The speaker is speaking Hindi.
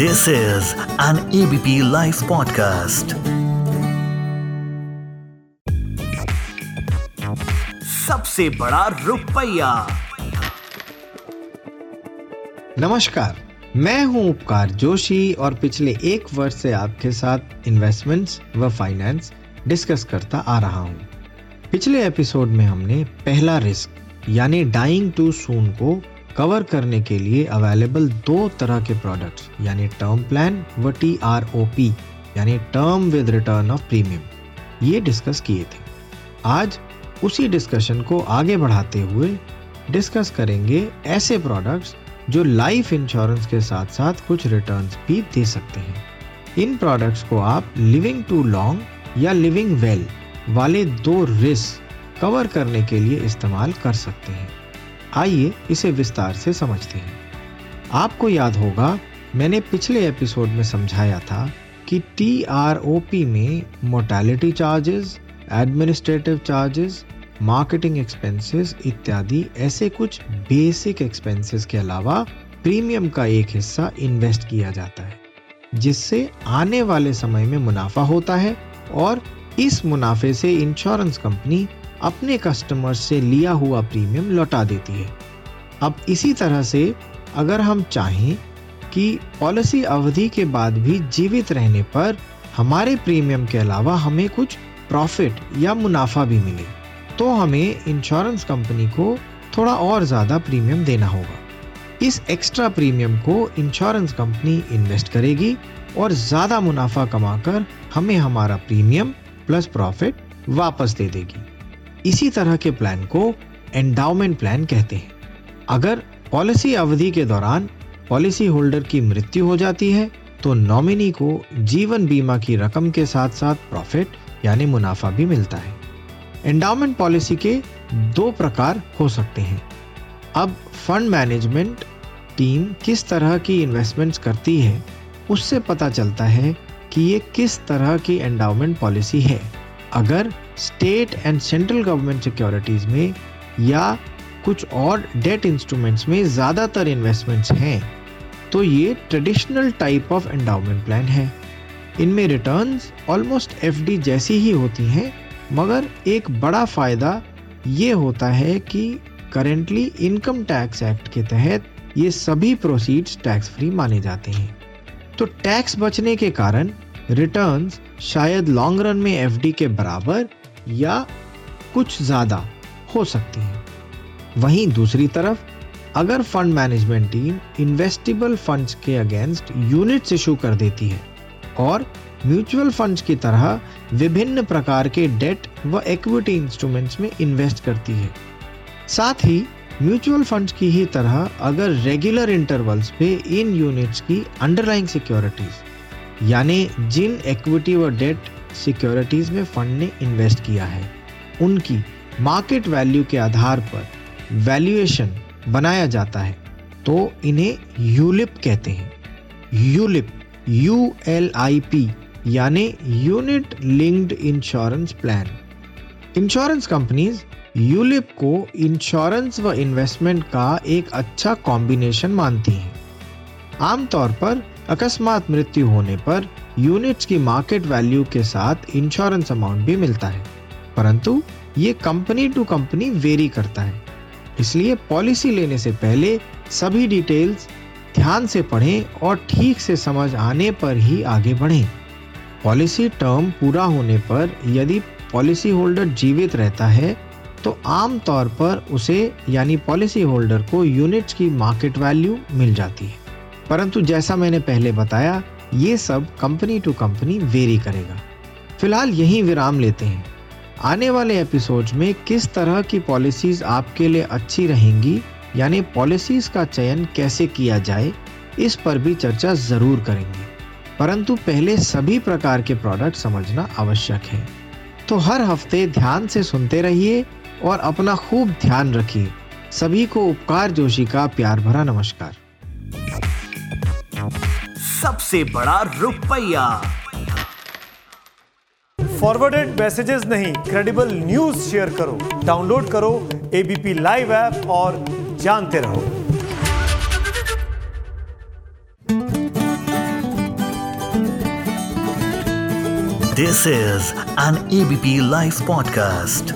This is an ABP Life podcast. सबसे बड़ा रुपया नमस्कार, मैं हूँ उपकार जोशी और पिछले एक वर्ष से आपके साथ इन्वेस्टमेंट्स व फाइनेंस डिस्कस करता आ रहा हूँ पिछले एपिसोड में हमने पहला रिस्क यानी डाइंग टू सून को कवर करने के लिए अवेलेबल दो तरह के प्रोडक्ट्स यानी टर्म प्लान व टी आर ओ पी यानी term with return of premium ये डिस्कस किए थे। आज उसी डिस्कशन को आगे बढ़ाते हुए डिस्कस करेंगे ऐसे प्रोडक्ट्स जो लाइफ इंश्योरेंस के साथ साथ कुछ रिटर्न्स भी दे सकते हैं। इन प्रोडक्ट्स को आप लिविंग टू लॉन्ग या लिविंग वेल वाले दो रिस्क कवर करने के लिए इस्तेमाल कर सकते हैं। आइए इसे विस्तार से समझते हैं। आपको याद होगा, मैंने पिछले एपिसोड में समझाया था कि टी आर ओ पी में mortality charges administrative charges marketing expenses इत्यादि ऐसे कुछ बेसिक एक्सपेंसेस के अलावा प्रीमियम का एक हिस्सा इन्वेस्ट किया जाता है, जिससे आने वाले समय में मुनाफा होता है और इस मुनाफे से इंश्योरेंस कंपनी अपने कस्टमर से लिया हुआ प्रीमियम लौटा देती है। अब इसी तरह से अगर हम चाहें कि पॉलिसी अवधि के बाद भी जीवित रहने पर हमारे प्रीमियम के अलावा हमें कुछ प्रॉफिट या मुनाफा भी मिले तो हमें इंश्योरेंस कंपनी को थोड़ा और ज़्यादा प्रीमियम देना होगा। इस एक्स्ट्रा प्रीमियम को इंश्योरेंस कंपनी इन्वेस्ट करेगी और ज़्यादा मुनाफा कमाकर हमें हमारा प्रीमियम प्लस प्रॉफिट वापस दे देगी। इसी तरह के प्लान को एंडाउमेंट प्लान कहते हैं। अगर पॉलिसी अवधि के दौरान पॉलिसी होल्डर की मृत्यु हो जाती है तो नॉमिनी को जीवन बीमा की रकम के साथ साथ प्रॉफिट यानी मुनाफा भी मिलता है। एंडाउमेंट पॉलिसी के दो प्रकार हो सकते हैं। अब फंड मैनेजमेंट टीम किस तरह की इन्वेस्टमेंट्स करती है, उससे पता चलता है कि ये किस तरह की एंडाउमेंट पॉलिसी है। अगर state and central government securities में या कुछ और डेट इंस्ट्रूमेंट्स में ज़्यादातर इन्वेस्टमेंट्स हैं तो ये traditional type of endowment plan है। इनमें रिटर्न्स ऑलमोस्ट एफडी जैसी ही होती हैं, मगर एक बड़ा फ़ायदा ये होता है कि करेंटली इनकम टैक्स एक्ट के तहत ये सभी प्रोसीड्स टैक्स फ्री माने जाते हैं। तो टैक्स बचने के कारण रिटर्न्स शायद लॉन्ग रन में एफडी के बराबर या कुछ ज़्यादा हो सकती हैं। वहीं दूसरी तरफ़, अगर fund management team investible funds के अगेंस्ट यूनिट्स इशू कर देती है और म्यूचुअल फंड्स की तरह विभिन्न प्रकार के डेट व इक्विटी इंस्ट्रूमेंट्स में इन्वेस्ट करती है। साथ ही, म्यूचुअल फंड्स की ही तरह अगर रेगुलर इंटरवल्स पे इन यूनिट्स की अंडरलाइंग सिक्योरिटीज, यानी जिन इक्विटी व डेट सिक्योरिटीज में फंड ने इन्वेस्ट किया है। उनकी मार्केट वैल्यू के आधार पर वैल्यूएशन बनाया जाता है। तो इन्हें यूलिप कहते हैं। ULIP, U L I P, यानी unit linked insurance plan. Insurance companies ULIP को इंश्योरेंस व इन्वेस्टमेंट का एक अच्छा कॉम्बिनेशन मानती हैं। आमतौर पर अकस्मात मृत्यु होने पर यूनिट्स की मार्केट वैल्यू के साथ इंश्योरेंस अमाउंट भी मिलता है। परंतु ये कंपनी टू कंपनी वेरी करता है। इसलिए पॉलिसी लेने से पहले सभी डिटेल्स ध्यान से पढ़ें और ठीक से समझ आने पर ही आगे बढ़ें। पॉलिसी टर्म पूरा होने पर यदि पॉलिसी होल्डर जीवित रहता है तो आम तौर पर उसे यानी पॉलिसी होल्डर को यूनिट्स की मार्केट वैल्यू मिल जाती है। परंतु जैसा मैंने पहले बताया, ये सब कंपनी टू कंपनी वेरी करेगा। फ़िलहाल यहीं विराम लेते हैं। आने वाले एपिसोड्स में किस तरह की पॉलिसीज़ आपके लिए अच्छी रहेंगी, यानी पॉलिसीज़ का चयन कैसे किया जाए, इस पर भी चर्चा ज़रूर करेंगे। परंतु पहले सभी प्रकार के प्रोडक्ट समझना आवश्यक है। तो हर हफ़्ते ध्यान से सुनते रहिए और अपना खूब ध्यान रखिए। सभी को उपकार जोशी का प्यार भरा नमस्कार। सबसे बड़ा रुपया। फॉरवर्डेड मैसेजेस नहीं क्रेडिबल न्यूज़ शेयर करो। डाउनलोड करो एबीपी लाइव ऐप और जानते रहो। This is an ABP live podcast